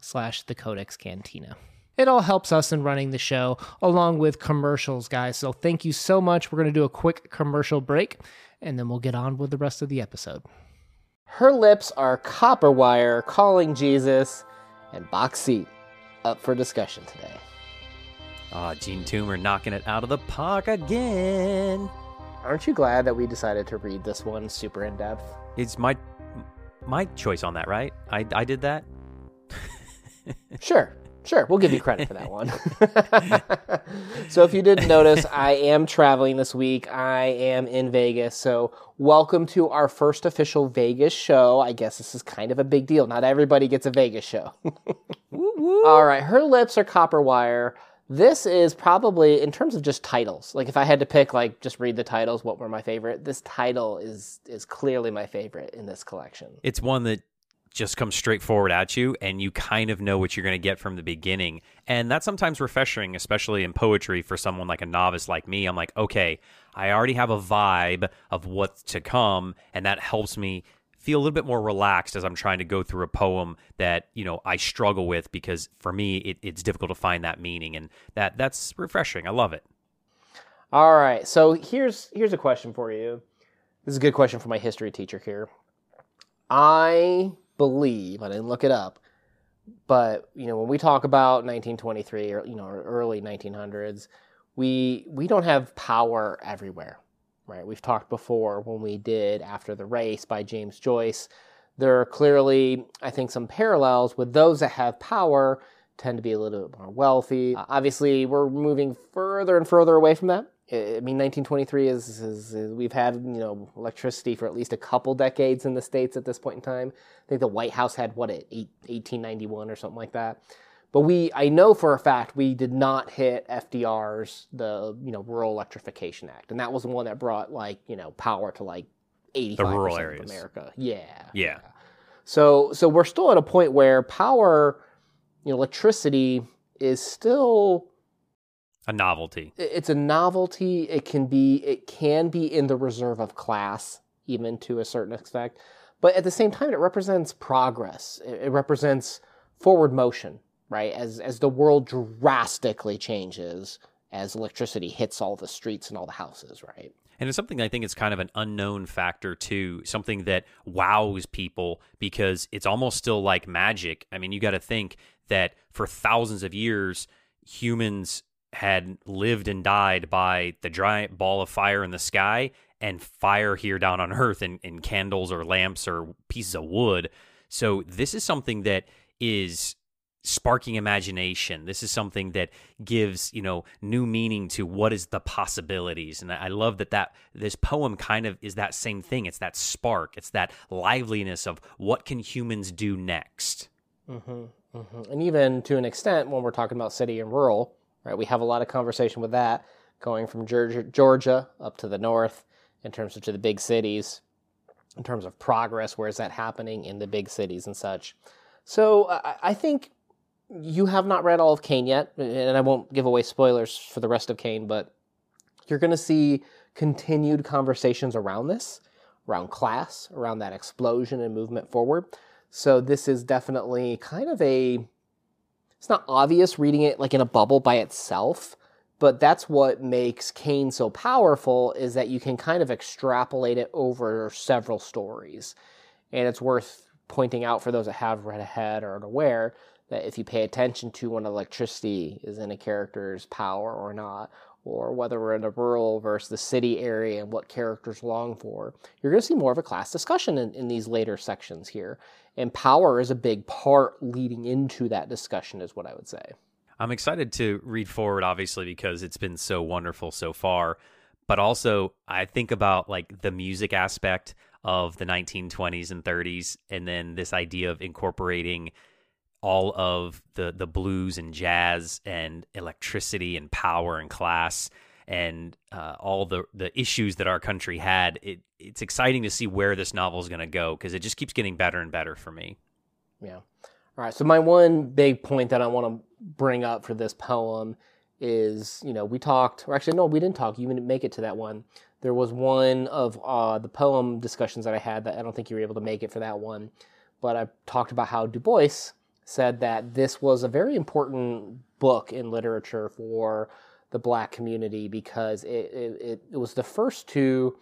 slash the codex cantina it all helps us in running the show along with commercials guys so thank you so much we're going to do a quick commercial break and then we'll get on with the rest of the episode her lips are copper wire calling jesus and box seat up for discussion today Ah, Jean Toomer knocking it out of the park again. aren't you glad that we decided to read this one super in depth It's my my choice on that, right? I I did that. Sure, sure. We'll give you credit for that one. so, if you didn't notice, I am traveling this week. I am in Vegas. So, welcome to our first official Vegas show. I guess this is kind of a big deal. Not everybody gets a Vegas show. All right. Her lips are copper wire. This is probably, in terms of just titles, like if I had to pick, like just read the titles, what were my favorite? This title is is clearly my favorite in this collection. It's one that just comes straight forward at you and you kind of know what you're going to get from the beginning. And that's sometimes refreshing, especially in poetry for someone like a novice like me. I'm like, okay, I already have a vibe of what's to come, and that helps me feel a little bit more relaxed as I'm trying to go through a poem that, you know, I struggle with because for me it, it's difficult to find that meaning and that that's refreshing. I love it. All right. So here's here's a question for you. This is a good question for my history teacher here. I believe I didn't look it up, but you know when we talk about 1923 or you know early 1900s, we we don't have power everywhere, right? We've talked before when we did After the Race by James Joyce. There are clearly, I think, some parallels with those that have power tend to be a little bit more wealthy. Uh, obviously, we're moving further and further away from that. I mean, 1923 is, is, is we've had you know electricity for at least a couple decades in the states at this point in time. I think the White House had what at eight, 1891 or something like that. But we, I know for a fact, we did not hit FDR's the you know Rural Electrification Act, and that was the one that brought like you know power to like 85 rural percent of areas. America. Yeah, Yeah. so so we're still at a point where power, you know, electricity is still A novelty. it's a novelty. It can be it can be in the reserve of class, even to a certain extent. But at the same time, it represents progress. It, represents forward motion, right? As as the world drastically changes, as electricity hits all the streets and all the houses, right? And it's something I think it's kind of an unknown factor too, something that wows people because it's almost still like magic. I mean, you got to think that for thousands of years, humans had lived and died by the giant ball of fire in the sky and fire here down on earth in, in candles or lamps or pieces of wood. So this is something that is sparking imagination. This is something that gives, you know, new meaning to what is the possibilities. And I love that that this poem kind of is that same thing. It's that spark. It's that liveliness of what can humans do next. Mm-hmm, mm-hmm. And even to an extent, when we're talking about city and rural, right, we have a lot of conversation with that going from Georgia, Georgia up to the north in terms of to the big cities, in terms of progress, where is that happening in the big cities and such. So I, I think you have not read all of Cane yet, and I won't give away spoilers for the rest of Cane, but you're going to see continued conversations around this, around class, around that explosion and movement forward. So this is definitely kind of a it's not obvious reading it like in a bubble by itself, but that's what makes Cane so powerful is that you can kind of extrapolate it over several stories. And it's worth pointing out for those that have read ahead or are aware that if you pay attention to when electricity is in a character's power or not, or whether we're in a rural versus the city area and what characters long for, you're going to see more of a class discussion in, in these later sections here. And power is a big part leading into that discussion, is what I would say. I'm excited to read forward, obviously, because it's been so wonderful so far. But also, I think about like the music aspect of the 1920s and 30s, and then this idea of incorporating all of the the blues and jazz and electricity and power and class and uh, all the the issues that our country had. It it's exciting to see where this novel is going to go because it just keeps getting better and better for me. Yeah. All right. So my one big point that I want to bring up for this poem is, you know, we talked, or actually, no, we didn't talk. You didn't make it to that one. There was one of uh, the poem discussions that I had that I don't think you were able to make it for that one, but I talked about how Du Bois said that this was a very important book in literature for the black community because it, it, it was the first to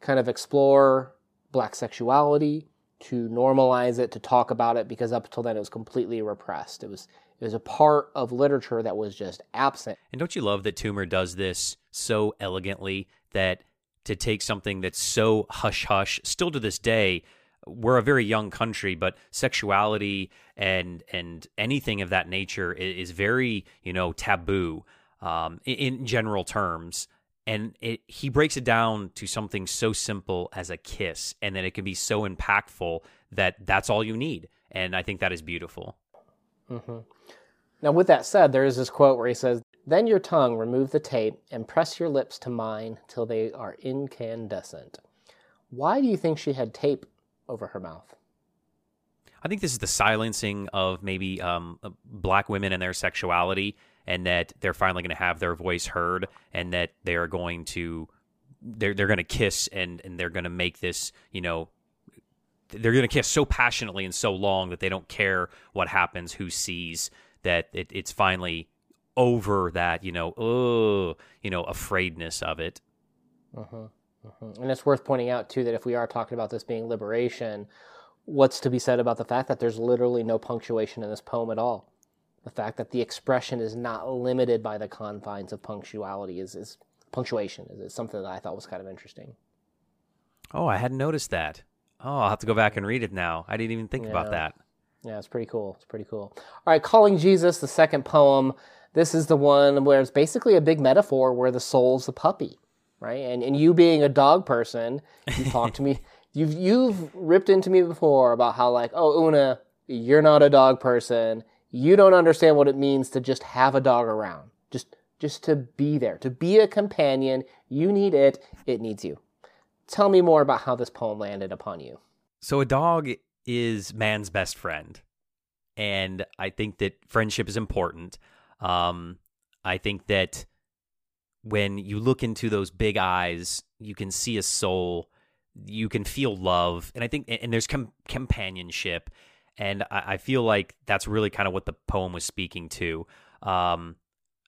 kind of explore black sexuality, to normalize it, to talk about it, because up until then it was completely repressed. It was it was a part of literature that was just absent. And don't you love that Toomer does this so elegantly that to take something that's so hush hush, still to this day, we're a very young country, but sexuality and and anything of that nature is, is very you know taboo um, in, in general terms and it, he breaks it down to something so simple as a kiss and then it can be so impactful that that's all you need and i think that is beautiful. Mm-hmm. now with that said there is this quote where he says then your tongue remove the tape and press your lips to mine till they are incandescent. Why do you think she had tape over her mouth? I think this is the silencing of maybe um, black women and their sexuality and that they're finally going to have their voice heard and that they're going to they're they're going to kiss and and they're going to make this you know they're going to kiss so passionately and so long that they don't care what happens who sees that it, it's finally over that you know oh you know afraidness of it uh-huh, uh-huh. and it's worth pointing out too that if we are talking about this being liberation what's to be said about the fact that there's literally no punctuation in this poem at all the fact that the expression is not limited by the confines of punctuality is, is punctuation is, is something that I thought was kind of interesting. Oh, I hadn't noticed that. Oh, I'll have to go back and read it now. I didn't even think yeah. about that. Yeah, it's pretty cool. It's pretty cool. All right, Calling Jesus, the second poem. This is the one where it's basically a big metaphor where the soul's the puppy, right? And and you being a dog person, you talked to me. You've you've ripped into me before about how like, oh Una, you're not a dog person you don't understand what it means to just have a dog around. Just just to be there, to be a companion. You need it, it needs you. Tell me more about how this poem landed upon you. So a dog is man's best friend. And I think that friendship is important. Um, I think that when you look into those big eyes, you can see a soul, you can feel love, and I think and there's com- companionship and I, I feel like that's really kind of what the poem was speaking to. Um,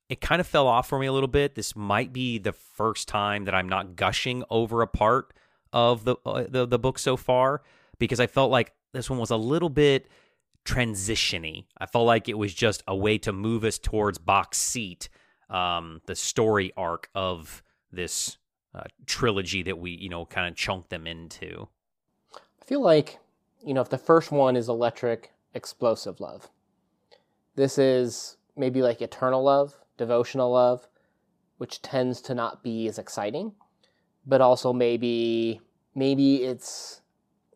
it kind of fell off for me a little bit. This might be the first time that I'm not gushing over a part of the uh, the, the book so far because I felt like this one was a little bit transitiony. I felt like it was just a way to move us towards box seat, um, the story arc of this uh, trilogy that we you know kind of chunked them into. I feel like you know, if the first one is electric, explosive love, this is maybe like eternal love, devotional love, which tends to not be as exciting, but also maybe maybe it's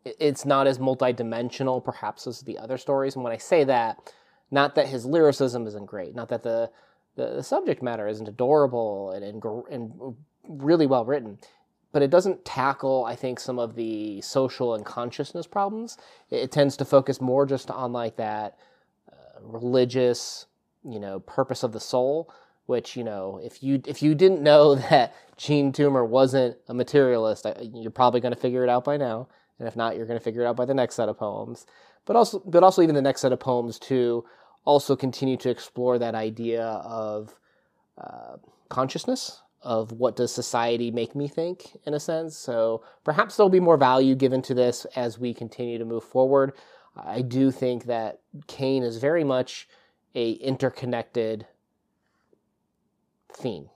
it's not as multidimensional perhaps as the other stories. And when I say that, not that his lyricism isn't great, not that the the, the subject matter isn't adorable and, and, and really well written but it doesn't tackle, I think, some of the social and consciousness problems. It, it tends to focus more just on like that uh, religious, you know, purpose of the soul. Which you know, if you if you didn't know that Jean Toomer wasn't a materialist, you're probably going to figure it out by now. And if not, you're going to figure it out by the next set of poems. But also, but also even the next set of poems too, also continue to explore that idea of uh, consciousness of what does society make me think in a sense. So perhaps there'll be more value given to this as we continue to move forward. I do think that Cane is very much a interconnected theme.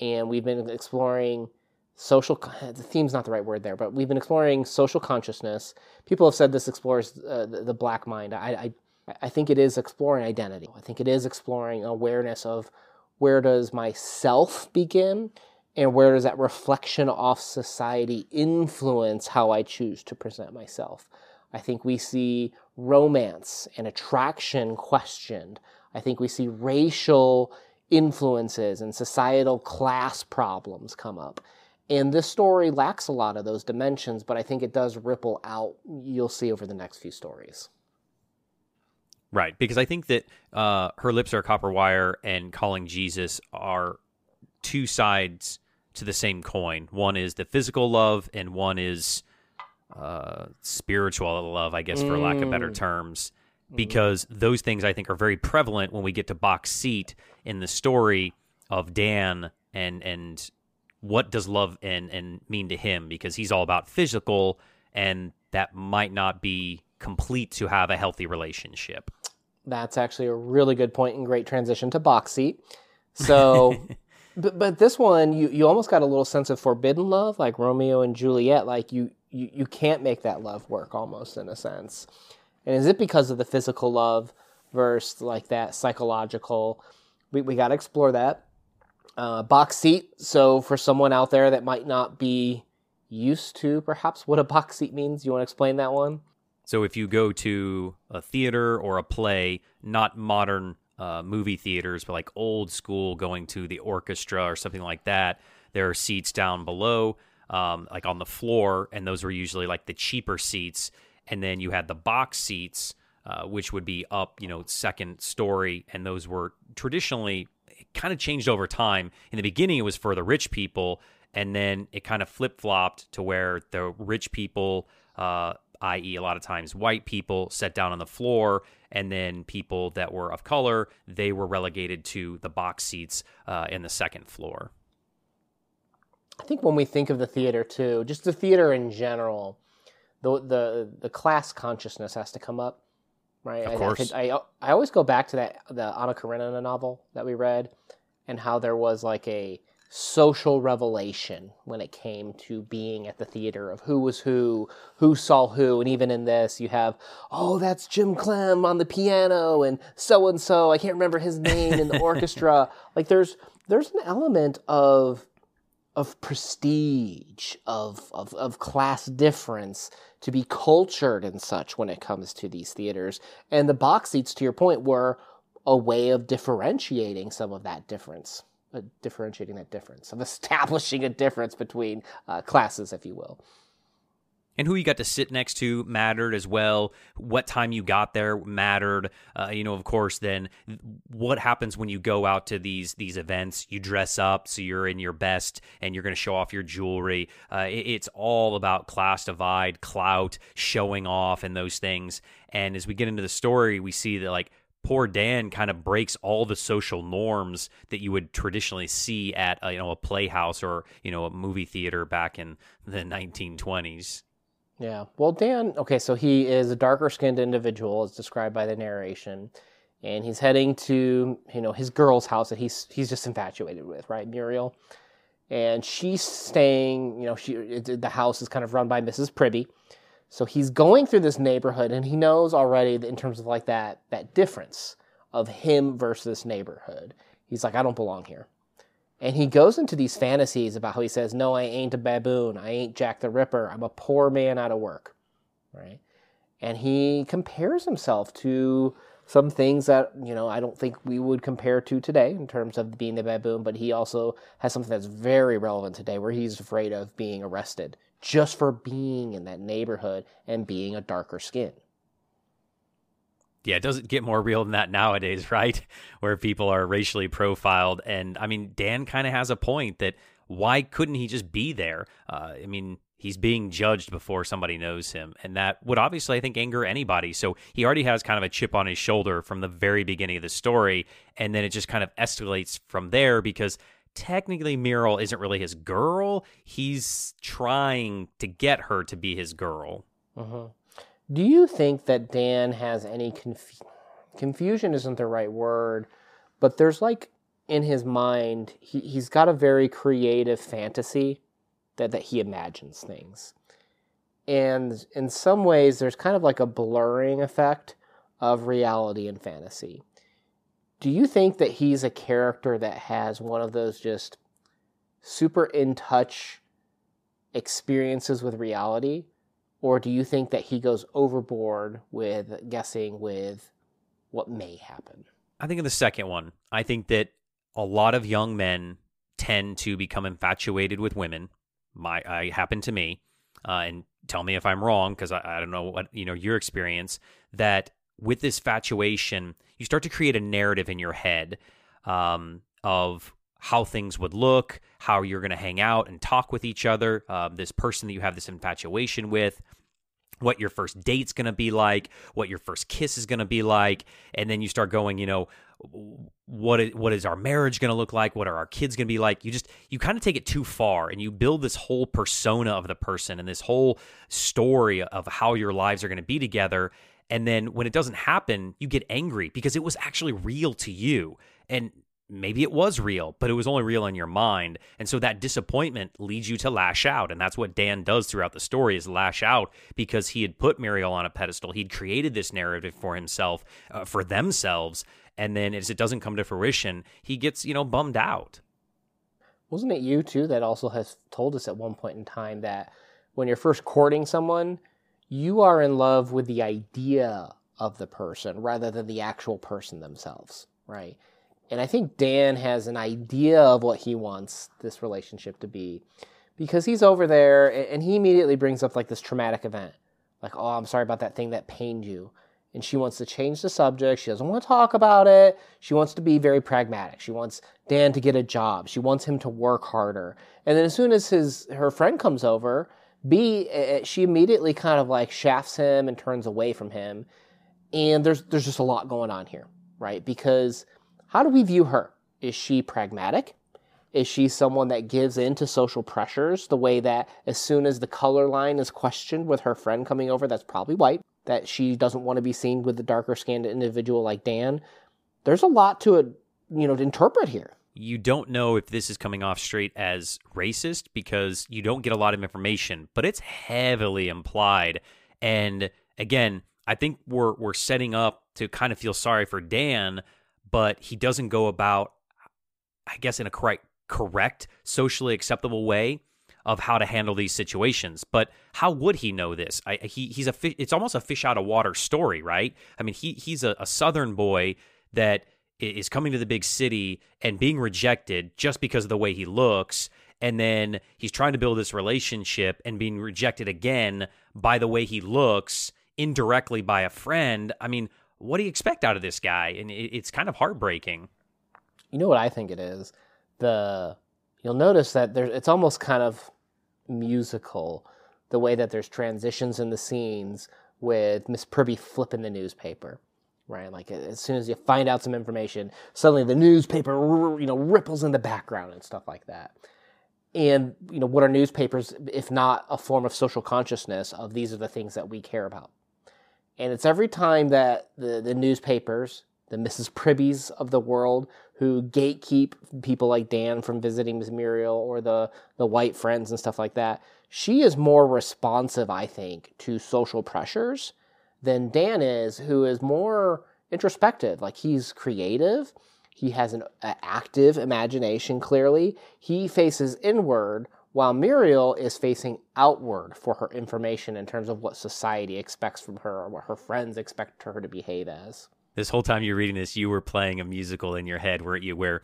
And we've been exploring social the theme's not the right word there, but we've been exploring social consciousness. People have said this explores uh, the, the, black mind. I, I I think it is exploring identity. I think it is exploring awareness of where does myself begin and where does that reflection off society influence how I choose to present myself? I think we see romance and attraction questioned. I think we see racial influences and societal class problems come up. And this story lacks a lot of those dimensions, but I think it does ripple out. You'll see over the next few stories. Right, because I think that uh, her lips are copper wire and calling Jesus are two sides to the same coin. One is the physical love, and one is uh, spiritual love, I guess, for mm. lack of better mm. terms. Mm. Because those things I think are very prevalent when we get to box seat in the story of Dan and and what does love and and mean to him because he's all about physical and that might not be complete to have a healthy relationship. That's actually a really good point and great transition to box seat. So but but this one you you almost got a little sense of forbidden love like Romeo and Juliet like you you, you can't make that love work almost in a sense. And is it because of the physical love versus like that psychological? We we got to explore that uh, box seat. So for someone out there that might not be used to perhaps what a box seat means, you want to explain that one? So if you go to a theater or a play, not modern uh, movie theaters, but like old school, going to the orchestra or something like that, there are seats down below, um, like on the floor, and those were usually like the cheaper seats. And then you had the box seats, uh, which would be up, you know, second story, and those were traditionally kind of changed over time. In the beginning, it was for the rich people, and then it kind of flip flopped to where the rich people, uh, i.e., a lot of times white people, sat down on the floor, and then people that were of color, they were relegated to the box seats uh, in the second floor. I think when we think of the theater too, just the theater in general, the the the class consciousness has to come up, right? Of course. I, I, I always go back to that the Anna Karenina novel that we read, and how there was like a social revelation when it came to being at the theater of who was who, who saw who, and even in this you have, oh, that's Jim Clem on the piano, and so and so, I can't remember his name in the orchestra. Like there's there's an element of of prestige, of, of of class difference, to be cultured and such when it comes to these theaters. And the box seats, to your point, were a way of differentiating some of that difference, differentiating that difference, of establishing a difference between uh, classes, if you will. And who you got to sit next to mattered as well. What time you got there mattered. Uh, you know, of course, then what happens when you go out to these these events? You dress up so you're in your best and you're going to show off your jewelry. Uh, it, it's all about class divide, clout, showing off, and those things. And as we get into the story, we see that like poor Dan kind of breaks all the social norms that you would traditionally see at a, you know a playhouse or you know a movie theater back in the 1920s. Yeah. Well, Dan, okay, so he is a darker skinned individual as described by the narration. And he's heading to, you know, his girl's house that he's he's just infatuated with, right? Muriel. And she's staying, you know, she the house is kind of run by Mrs. Pribby so he's going through this neighborhood and he knows already in terms of like that that difference of him versus this neighborhood. He's like, I don't belong here. And he goes into these fantasies about how he says, No, I ain't a baboon. I ain't Jack the Ripper. I'm a poor man out of work. Right? And he compares himself to some things that, you know, I don't think we would compare to today in terms of being the baboon, but he also has something that's very relevant today where he's afraid of being arrested just for being in that neighborhood and being a darker skin. Yeah, it doesn't get more real than that nowadays, right? Where people are racially profiled. And I mean, Dan kind of has a point that why couldn't he just be there? Uh, I mean, he's being judged before somebody knows him. And that would obviously, I think, anger anybody. So he already has kind of a chip on his shoulder from the very beginning of the story. And then it just kind of escalates from there because technically Muriel isn't really his girl. He's trying to get her to be his girl. Uh-huh. Do you think that Dan has any conf- confusion? Isn't the right word, but there's like in his mind, he, he's got a very creative fantasy that, that he imagines things. And in some ways, there's kind of like a blurring effect of reality and fantasy do you think that he's a character that has one of those just super in touch experiences with reality? Or do you think that he goes overboard with guessing with what may happen? I think in the second one, I think that a lot of young men tend to become infatuated with women. My, I happen to me, uh, and tell me if I'm wrong because I, I don't know what you know your experience. That with this fatuation, you start to create a narrative in your head um, of how things would look, how you're going to hang out and talk with each other, uh, this person that you have this infatuation with, what your first date's going to be like, what your first kiss is going to be like, and then you start going, you know, what is, what is our marriage going to look like? What are our kids going to be like? You just you kind of take it too far and you build this whole persona of the person and this whole story of how your lives are going to be together. And then when it doesn't happen, you get angry because it was actually real to you. And maybe it was real, but it was only real in your mind. And so that disappointment leads you to lash out. And that's what Dan does throughout the story is lash out because he had put Muriel on a pedestal. He'd created this narrative for himself, uh, for themselves. And then as it doesn't come to fruition, he gets, you know, bummed out. Wasn't it you too that also has told us at one point in time that when you're first courting someone, you are in love with the idea of the person rather than the actual person themselves, right? And I think Dan has an idea of what he wants this relationship to be because he's over there and he immediately brings up like this traumatic event. Like, oh, I'm sorry about that thing that pained you. And she wants to change the subject. She doesn't want to talk about it. She wants to be very pragmatic. She wants Dan to get a job. She wants him to work harder. And then as soon as his her friend comes over, B she immediately kind of like shafts him and turns away from him. And there's there's just a lot going on here, right? Because how do we view her? Is she pragmatic? Is she someone that gives in to social pressures the way that as soon as the color line is questioned with her friend coming over, that's probably white, that she doesn't want to be seen with the darker skinned individual like Dan? There's a lot to you know, to interpret here. You don't know if this is coming off straight as racist because you don't get a lot of information, but it's heavily implied. And again, I think we're we're setting up to kind of feel sorry for Dan but he doesn't go about, I guess, in a correct, correct, socially acceptable way of how to handle these situations. But how would he know this? I, he he's a it's almost a fish out of water story, right? I mean, he he's a, a southern boy that is coming to the big city and being rejected just because of the way he looks. And then he's trying to build this relationship and being rejected again by the way he looks, indirectly by a friend. I mean, what do you expect out of this guy? And it's kind of heartbreaking. You know what I think it is? The you'll notice that there's it's almost kind of musical the way that there's transitions in the scenes with Miss Pribby flipping the newspaper, right? Like as soon as you find out some information, suddenly the newspaper you know ripples in the background and stuff like that. And you know what are newspapers if not a form of social consciousness of these are the things that we care about and it's every time that the, the newspapers, the Mrs. Pribbys of the world, who gatekeep people like Dan from visiting Miss Muriel or the, the white friends and stuff like that, she is more responsive, I think, to social pressures than Dan is, who is more introspective. Like he's creative, he has an active imagination, clearly. He faces inward while Muriel is facing outward for her information in terms of what society expects from her or what her friends expect her to behave as. This whole time you're reading this, you were playing a musical in your head, weren't you? Where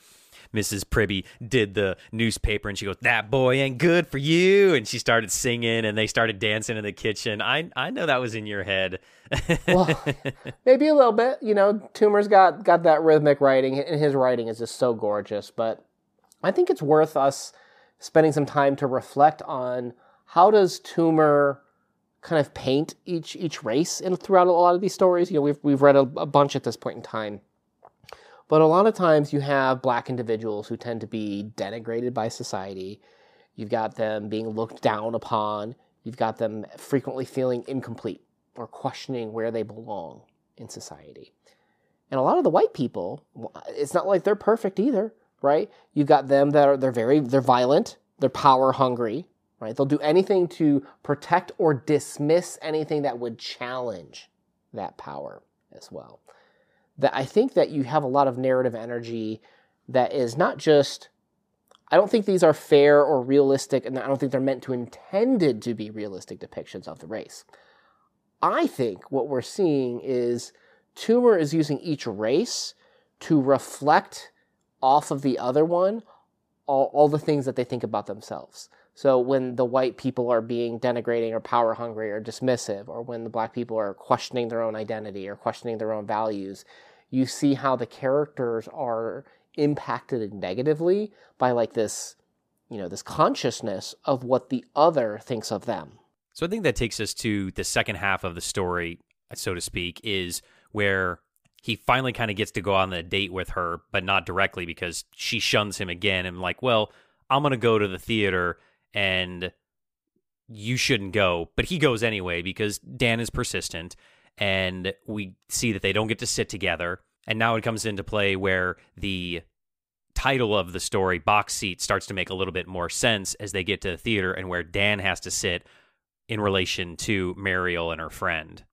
Mrs. Pribby did the newspaper and she goes, That boy ain't good for you. And she started singing and they started dancing in the kitchen. I I know that was in your head. well, maybe a little bit. You know, Toomer's got, got that rhythmic writing, and his writing is just so gorgeous. But I think it's worth us spending some time to reflect on how does Toomer kind of paint each each race in throughout a lot of these stories. You know, we've we've read a, a bunch at this point in time. But a lot of times you have black individuals who tend to be denigrated by society. You've got them being looked down upon. You've got them frequently feeling incomplete or questioning where they belong in society. And a lot of the white people, it's not like they're perfect either right? You've got them that are they're very they're violent, they're power hungry, right? They'll do anything to protect or dismiss anything that would challenge that power as well. That I think that you have a lot of narrative energy that is not just I don't think these are fair or realistic, and I don't think they're meant to intended to be realistic depictions of the race. I think what we're seeing is Toomer is using each race to reflect off of the other one all, all the things that they think about themselves. So when the white people are being denigrating or power hungry or dismissive, or when the black people are questioning their own identity or questioning their own values, you see how the characters are impacted negatively by like this, you know, this consciousness of what the other thinks of them. So I think that takes us to the second half of the story, so to speak, is where he finally kind of gets to go on a date with her, but not directly because she shuns him again and like, well, I'm gonna go to the theater and you shouldn't go, but he goes anyway because Dan is persistent and we see that they don't get to sit together. And now it comes into play where the title of the story, Box Seat, starts to make a little bit more sense as they get to the theater and where Dan has to sit in relation to Muriel and her friend.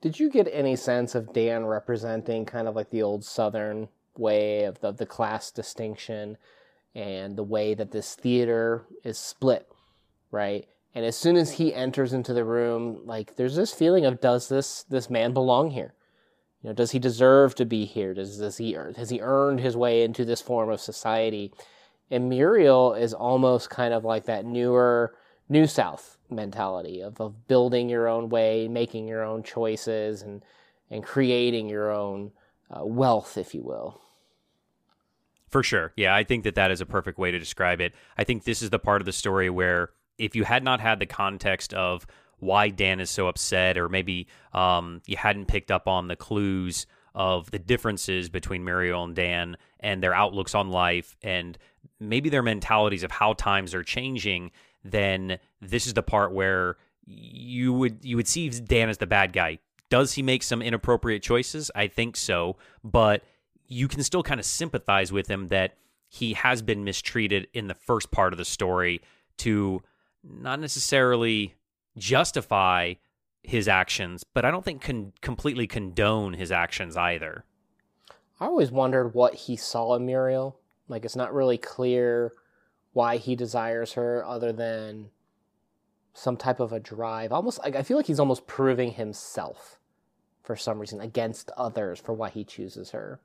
Did you get any sense of Dan representing kind of like the old Southern way of the, the class distinction and the way that this theater is split, right? And as soon as he enters into the room, like there's this feeling of does this this man belong here? You know, does he deserve to be here? Does does he has he earned his way into this form of society? And Muriel is almost kind of like that newer New South mentality of, of building your own way, making your own choices, and and creating your own uh, wealth, if you will. For sure, yeah, I think that that is a perfect way to describe it. I think this is the part of the story where if you had not had the context of why Dan is so upset, or maybe um, you hadn't picked up on the clues of the differences between Muriel and Dan and their outlooks on life, and maybe their mentalities of how times are changing, then this is the part where you would you would see Dan as the bad guy. Does he make some inappropriate choices? I think so, but you can still kind of sympathize with him that he has been mistreated in the first part of the story to not necessarily justify his actions, but I don't think can completely condone his actions either. I always wondered what he saw in Muriel. Like it's not really clear why he desires her other than some type of a drive. Almost like I feel like he's almost proving himself for some reason against others for why he chooses her.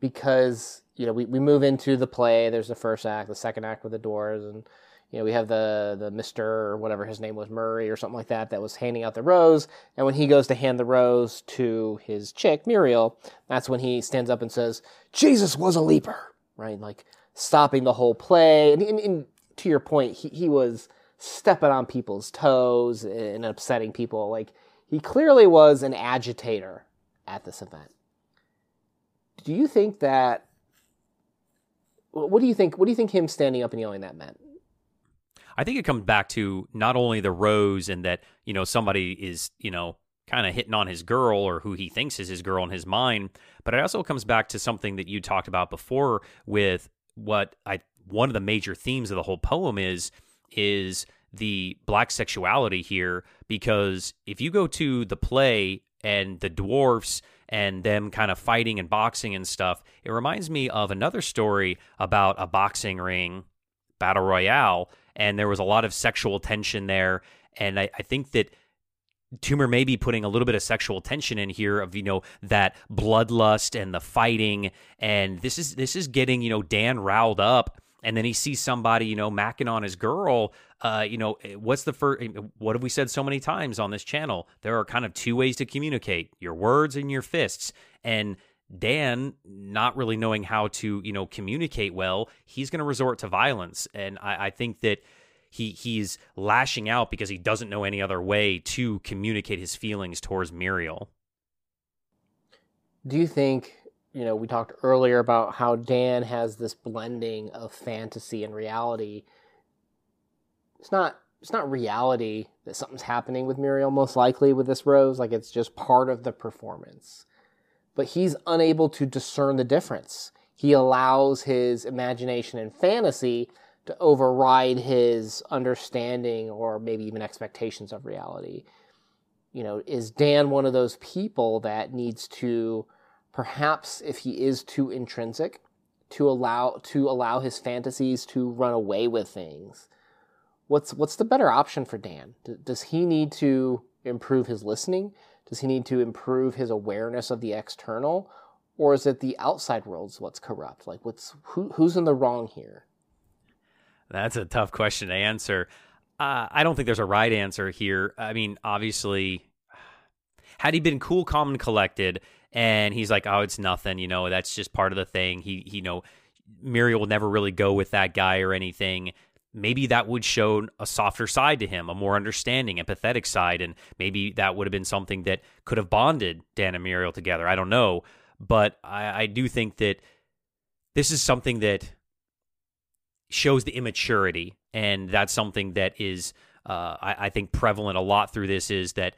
Because, you know, we, we move into the play, there's the first act, the second act with the doors, and you know, we have the the Mr. or whatever his name was, Murray or something like that, that was handing out the rose. And when he goes to hand the rose to his chick, Muriel, that's when he stands up and says, Jesus was a leaper, right? Like stopping the whole play. And, and, and to your point, he, he was stepping on people's toes and upsetting people. Like he clearly was an agitator at this event. Do you think that? What do you think? What do you think him standing up and yelling that meant? I think it comes back to not only the rose and that you know somebody is you know kind of hitting on his girl or who he thinks is his girl in his mind, but it also comes back to something that you talked about before with what I one of the major themes of the whole poem is is the black sexuality here because if you go to the play and the dwarfs and them kind of fighting and boxing and stuff, it reminds me of another story about a boxing ring battle royale, and there was a lot of sexual tension there. And I, I think that Toomer may be putting a little bit of sexual tension in here of you know that bloodlust and the fighting, and this is this is getting you know Dan riled up, and then he sees somebody you know macking on his girl. Uh, you know what's the first? What have we said so many times on this channel? There are kind of two ways to communicate: your words and your fists. And Dan, not really knowing how to you know communicate well, he's going to resort to violence, and I, I think that he he's lashing out because he doesn't know any other way to communicate his feelings towards Muriel. Do you think, you know, we talked earlier about how Dan has this blending of fantasy and reality. It's not it's not reality that something's happening with Muriel most likely with this rose, like it's just part of the performance. But he's unable to discern the difference. He allows his imagination and fantasy to override his understanding or maybe even expectations of reality. You know, is Dan one of those people that needs to perhaps if he is too intrinsic to allow to allow his fantasies to run away with things. What's what's the better option for Dan? D- does he need to improve his listening? Does he need to improve his awareness of the external, or is it the outside world's what's corrupt? Like, what's who, who's in the wrong here? That's a tough question to answer. Uh, I don't think there's a right answer here. I mean, obviously, had he been cool, calm, and collected, and he's like, "Oh, it's nothing," you know, that's just part of the thing. He, he you know, Muriel will never really go with that guy or anything. Maybe that would show a softer side to him, a more understanding, empathetic side, and maybe that would have been something that could have bonded Dan and Muriel together. I don't know, but I, I do think that this is something that shows the immaturity, and that's something that is, uh, I, I think, prevalent a lot through this. Is that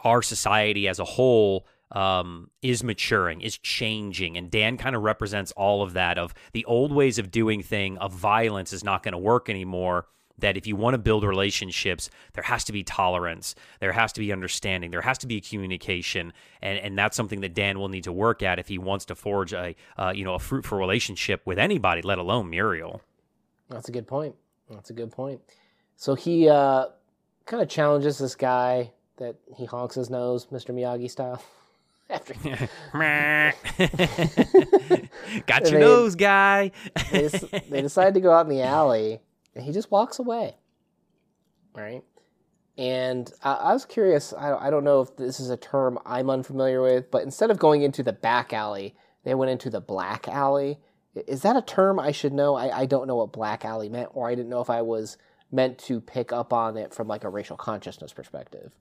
our society as a whole um, is maturing, is changing, and Dan kind of represents all of that. Of the old ways of doing thing, of violence is not going to work anymore. That if you want to build relationships, there has to be tolerance, there has to be understanding, there has to be communication, and and that's something that Dan will need to work at if he wants to forge a uh, you know a fruitful relationship with anybody, let alone Muriel. That's a good point. That's a good point. So he uh, kind of challenges this guy that he honks his nose, Mr. Miyagi style. After got your they, nose, guy. they, they decide to go out in the alley, and he just walks away. Right, and I, I was curious. I, I don't know if this is a term I'm unfamiliar with, but instead of going into the back alley, they went into the black alley. Is that a term I should know? I, I don't know what black alley meant, or I didn't know if I was meant to pick up on it from like a racial consciousness perspective.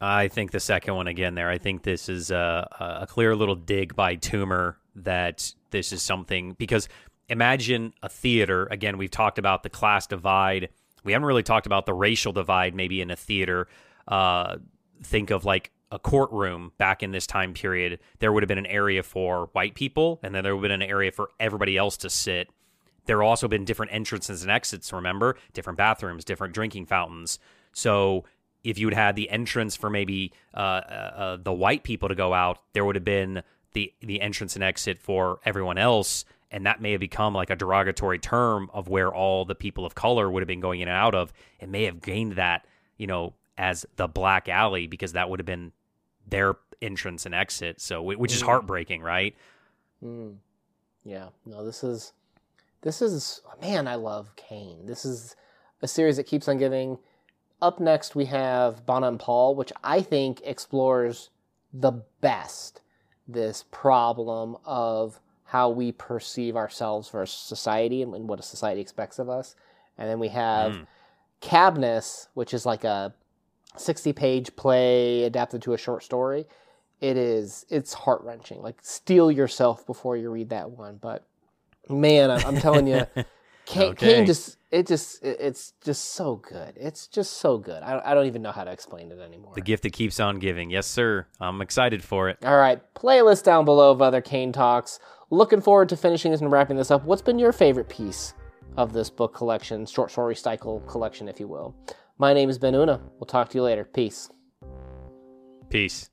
I think the second one again there. I think this is a, a clear little dig by Toomer that this is something because imagine a theater. Again, we've talked about the class divide. We haven't really talked about the racial divide maybe in a theater. Uh, think of like a courtroom back in this time period. There would have been an area for white people, and then there would have been an area for everybody else to sit. There have also been different entrances and exits, remember? Different bathrooms, different drinking fountains. So if you had had the entrance for maybe uh, uh, uh, the white people to go out, there would have been the the entrance and exit for everyone else, and that may have become like a derogatory term of where all the people of color would have been going in and out of. It may have gained that, you know, as the black alley because that would have been their entrance and exit. So, which is mm. heartbreaking, right? Mm. Yeah. No, this is this is man. I love Cane. This is a series that keeps on giving up next, we have Bona and Paul, which I think explores the best this problem of how we perceive ourselves versus society and what a society expects of us. And then we have mm. Kabnis, which is like a 60 page play adapted to a short story. It is, it's heart wrenching. Like, steel yourself before you read that one. But man, I'm telling you, Cane, okay. Cane just it just it's just so good. It's just so good. I, I don't even know how to explain it anymore. The gift that keeps on giving. Yes, sir. I'm excited for it. All right, playlist down below of other Cane talks. Looking forward to finishing this and wrapping this up. What's been your favorite piece of this book collection, short story cycle collection, if you will? My name is Ben Una. We'll talk to you later. Peace. Peace.